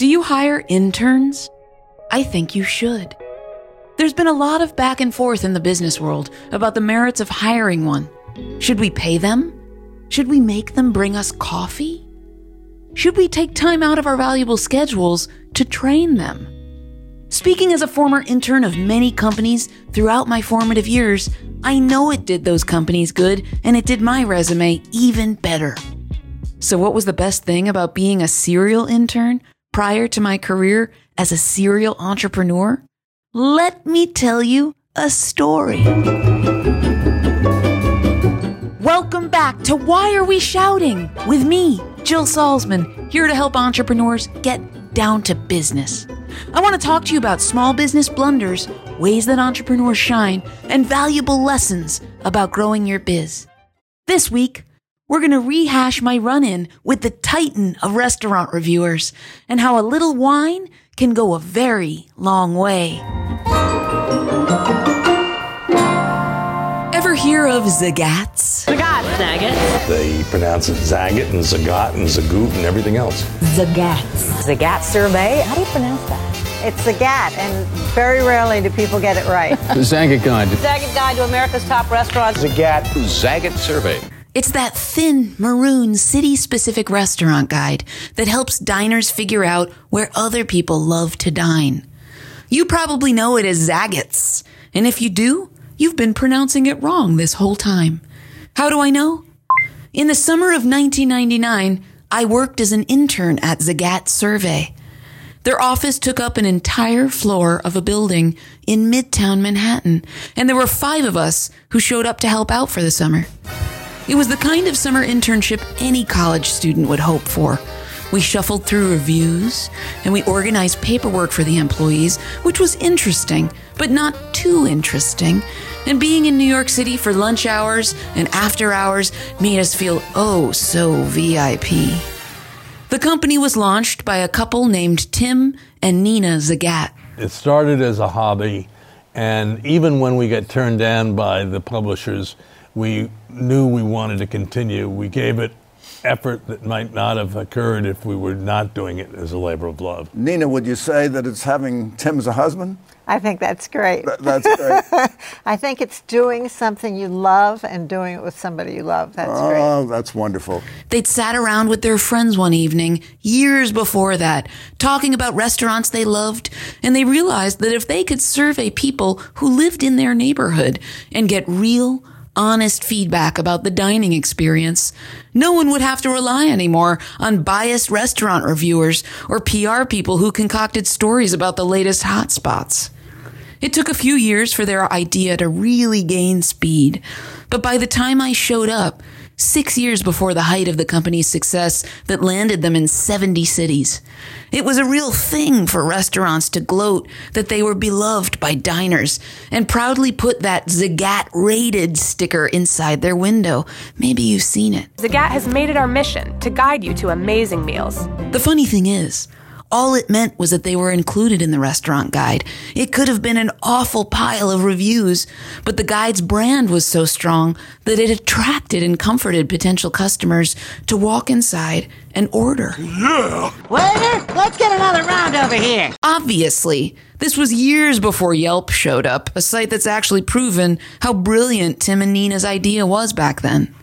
Do you hire interns? I think you should. There's been a lot of back and forth in the business world about the merits of hiring one. Should we pay them? Should we make them bring us coffee? Should we take time out of our valuable schedules to train them? Speaking as a former intern of many companies throughout my formative years, I know it did those companies good and it did my resume even better. So, what was the best thing about being a serial intern prior to my career as a serial entrepreneur? Let me tell you a story. Welcome back to Why Are We Shouting with me, Jill Salzman, here to help entrepreneurs get down to business. I want to talk to you about small business blunders, ways that entrepreneurs shine, and valuable lessons about growing your biz. This week, we're going to rehash my run in with the titan of restaurant reviewers and how a little wine can go a very long way. Ever hear of Zagats? Zagat, Zagat. They pronounce it Zagat and Zagat and Zagoot and everything else. Zagats. Zagat survey. How do you pronounce that? It's Zagat, and very rarely do people get it right. The Zagat Guide. Zagat Guide to America's Top Restaurants. Zagat. Zagat Survey. It's that thin, maroon, city specific restaurant guide that helps diners figure out where other people love to dine. You probably know it as Zagat's, and if you do, you've been pronouncing it wrong this whole time. How do I know? In the summer of 1999, I worked as an intern at Zagat Survey. Their office took up an entire floor of a building in Midtown Manhattan, and there were five of us who showed up to help out for the summer. It was the kind of summer internship any college student would hope for. We shuffled through reviews and we organized paperwork for the employees, which was interesting, but not too interesting. And being in New York City for lunch hours and after hours made us feel oh so VIP. The company was launched by a couple named Tim and Nina Zagat. It started as a hobby, and even when we got turned down by the publishers, we knew we wanted to continue. We gave it effort that might not have occurred if we were not doing it as a labor of love. Nina, would you say that it's having Tim as a husband? I think that's great. Th- that's great. I think it's doing something you love and doing it with somebody you love. That's oh, great. oh, that's wonderful. They'd sat around with their friends one evening, years before that, talking about restaurants they loved, and they realized that if they could survey people who lived in their neighborhood and get real, honest feedback about the dining experience, no one would have to rely anymore on biased restaurant reviewers or PR people who concocted stories about the latest hotspots. It took a few years for their idea to really gain speed, but by the time I showed up, six years before the height of the company's success that landed them in 70 cities, it was a real thing for restaurants to gloat that they were beloved by diners and proudly put that Zagat rated sticker inside their window. Maybe you've seen it. Zagat has made it our mission to guide you to amazing meals. The funny thing is, all it meant was that they were included in the restaurant guide. It could have been an awful pile of reviews, but the guide's brand was so strong that it attracted and comforted potential customers to walk inside and order. Yeah. Waiter, let's get another round over here. Obviously, this was years before Yelp showed up, a site that's actually proven how brilliant Tim and Nina's idea was back then.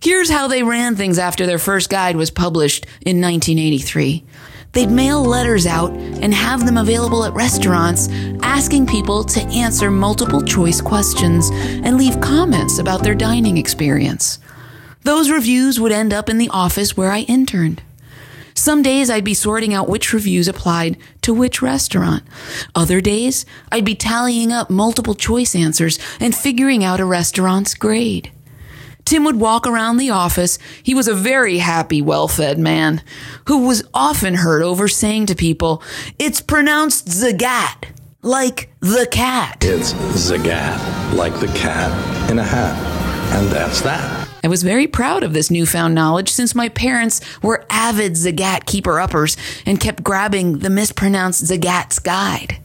Here's how they ran things after their first guide was published in 1983. They'd mail letters out and have them available at restaurants, asking people to answer multiple choice questions and leave comments about their dining experience. Those reviews would end up in the office where I interned. Some days I'd be sorting out which reviews applied to which restaurant. Other days, I'd be tallying up multiple choice answers and figuring out a restaurant's grade. Tim would walk around the office. He was a very happy, well fed man who was often heard over saying to people, It's pronounced Zagat, like the cat. It's Zagat, like the cat in a hat. And that's that. I was very proud of this newfound knowledge since my parents were avid Zagat keeper uppers and kept grabbing the mispronounced Zagat's guide.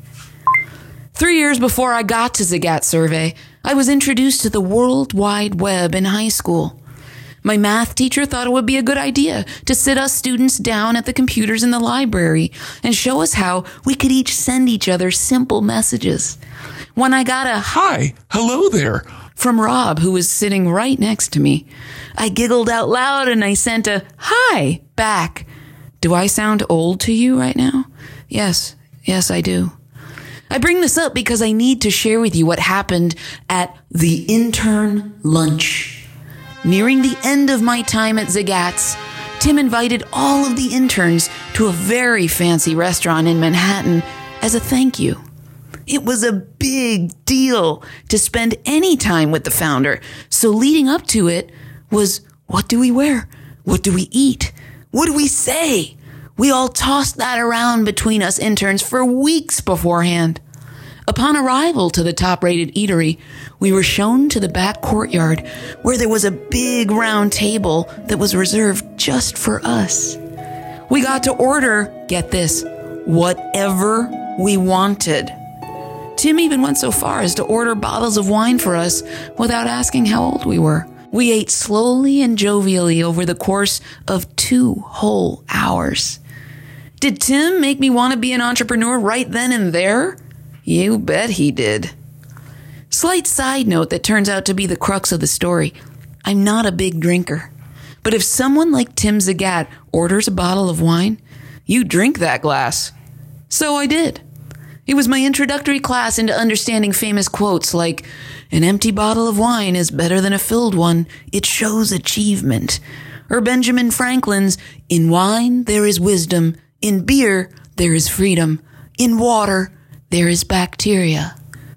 Three years before I got to Zagat Survey, I was introduced to the World Wide Web in high school. My math teacher thought it would be a good idea to sit us students down at the computers in the library and show us how we could each send each other simple messages. When I got a Hi, hello there. from Rob, who was sitting right next to me, I giggled out loud and I sent a hi back. Do I sound old to you right now? Yes, yes, I do. I bring this up because I need to share with you what happened at the intern lunch. Nearing the end of my time at Zagat's, Tim invited all of the interns to a very fancy restaurant in Manhattan as a thank you. It was a big deal to spend any time with the founder. So leading up to it was what do we wear? What do we eat? What do we say? We all tossed that around between us interns for weeks beforehand. Upon arrival to the top rated eatery, we were shown to the back courtyard where there was a big round table that was reserved just for us. We got to order, get this, whatever we wanted. Tim even went so far as to order bottles of wine for us without asking how old we were. We ate slowly and jovially over the course of two whole hours. Did Tim make me want to be an entrepreneur right then and there? You bet he did. Slight side note that turns out to be the crux of the story. I'm not a big drinker. But if someone like Tim Zagat orders a bottle of wine, you drink that glass. So I did. It was my introductory class into understanding famous quotes like, an empty bottle of wine is better than a filled one. It shows achievement. Or Benjamin Franklin's, in wine there is wisdom. In beer there is freedom. In water there is bacteria.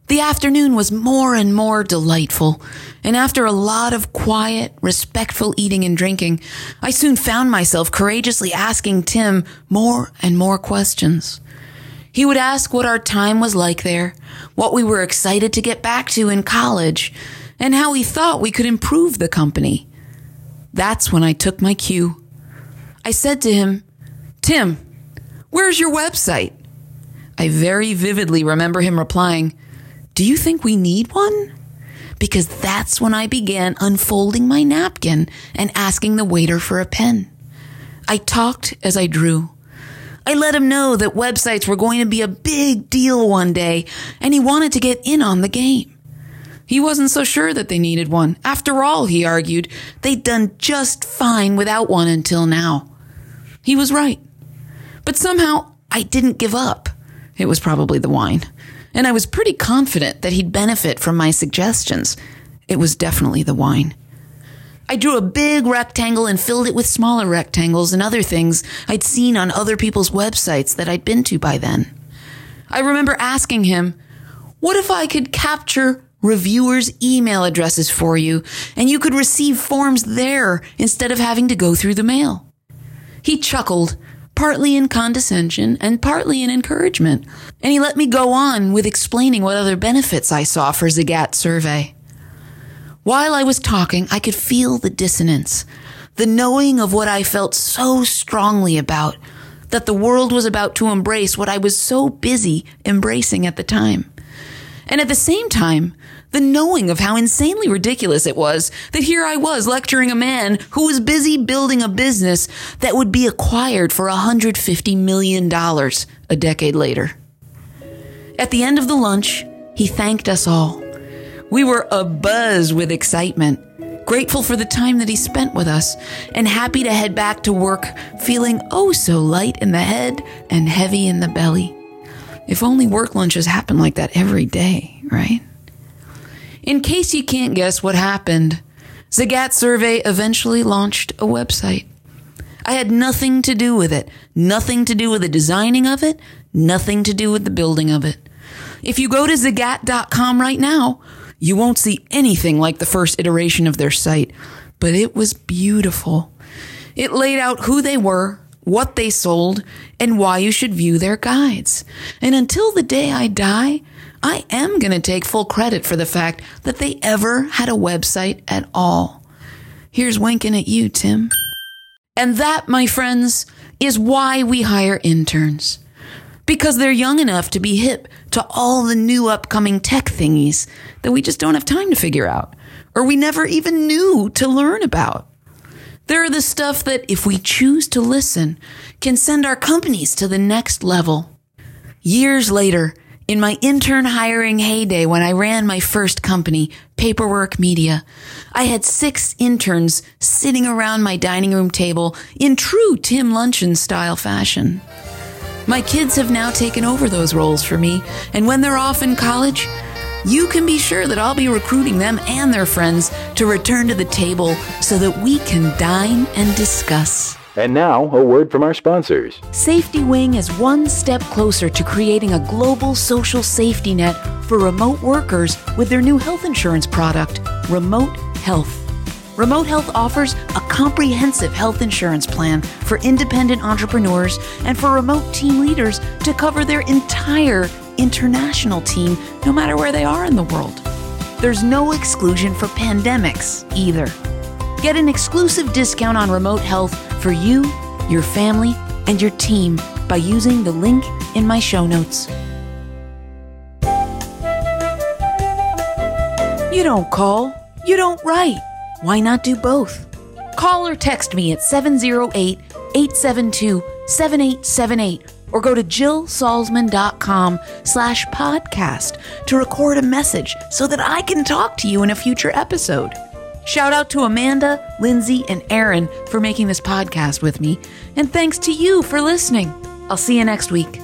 The afternoon was more and more delightful, and after a lot of quiet, respectful eating and drinking, I soon found myself courageously asking Tim more and more questions. He would ask what our time was like there, what we were excited to get back to in college, and how he thought we could improve the company. That's when I took my cue. I said to him, Tim, where's your website? I very vividly remember him replying, Do you think we need one? Because that's when I began unfolding my napkin and asking the waiter for a pen. I talked as I drew. I let him know that websites were going to be a big deal one day, and he wanted to get in on the game. He wasn't so sure that they needed one. After all, he argued, they'd done just fine without one until now. He was right. But somehow, I didn't give up. It was probably the wine. And I was pretty confident that he'd benefit from my suggestions. It was definitely the wine. I drew a big rectangle and filled it with smaller rectangles and other things I'd seen on other people's websites that I'd been to by then. I remember asking him, What if I could capture reviewers' email addresses for you and you could receive forms there instead of having to go through the mail? He chuckled, partly in condescension and partly in encouragement, and he let me go on with explaining what other benefits I saw for Zagat survey. While I was talking, I could feel the dissonance, the knowing of what I felt so strongly about, that the world was about to embrace what I was so busy embracing at the time. And at the same time, the knowing of how insanely ridiculous it was that here I was lecturing a man who was busy building a business that would be acquired for $150 million a decade later. At the end of the lunch, he thanked us all. We were abuzz with excitement, grateful for the time that he spent with us, and happy to head back to work feeling oh so light in the head and heavy in the belly. If only work lunches happen like that every day, right? In case you can't guess what happened, Zagat Survey eventually launched a website. I had nothing to do with it, nothing to do with the designing of it, nothing to do with the building of it. If you go to zagat.com right now, you won't see anything like the first iteration of their site, but it was beautiful. It laid out who they were, what they sold, and why you should view their guides. And until the day I die, I am going to take full credit for the fact that they ever had a website at all. Here's winking at you, Tim. And that, my friends, is why we hire interns. Because they're young enough to be hip to all the new upcoming tech thingies that we just don't have time to figure out, or we never even knew to learn about. They're the stuff that, if we choose to listen, can send our companies to the next level. Years later, in my intern hiring heyday when I ran my first company, Paperwork Media, I had six interns sitting around my dining room table in true Tim Luncheon style fashion. My kids have now taken over those roles for me, and when they're off in college, you can be sure that I'll be recruiting them and their friends to return to the table so that we can dine and discuss. And now, a word from our sponsors. Safety Wing is one step closer to creating a global social safety net for remote workers with their new health insurance product, Remote Health. Remote Health offers a comprehensive health insurance plan for independent entrepreneurs and for remote team leaders to cover their entire international team, no matter where they are in the world. There's no exclusion for pandemics either. Get an exclusive discount on remote health for you, your family, and your team by using the link in my show notes. You don't call, you don't write. Why not do both? Call or text me at 708 872 7878 or go to jillsalzman.com slash podcast to record a message so that I can talk to you in a future episode. Shout out to Amanda, Lindsay, and Aaron for making this podcast with me, and thanks to you for listening. I'll see you next week.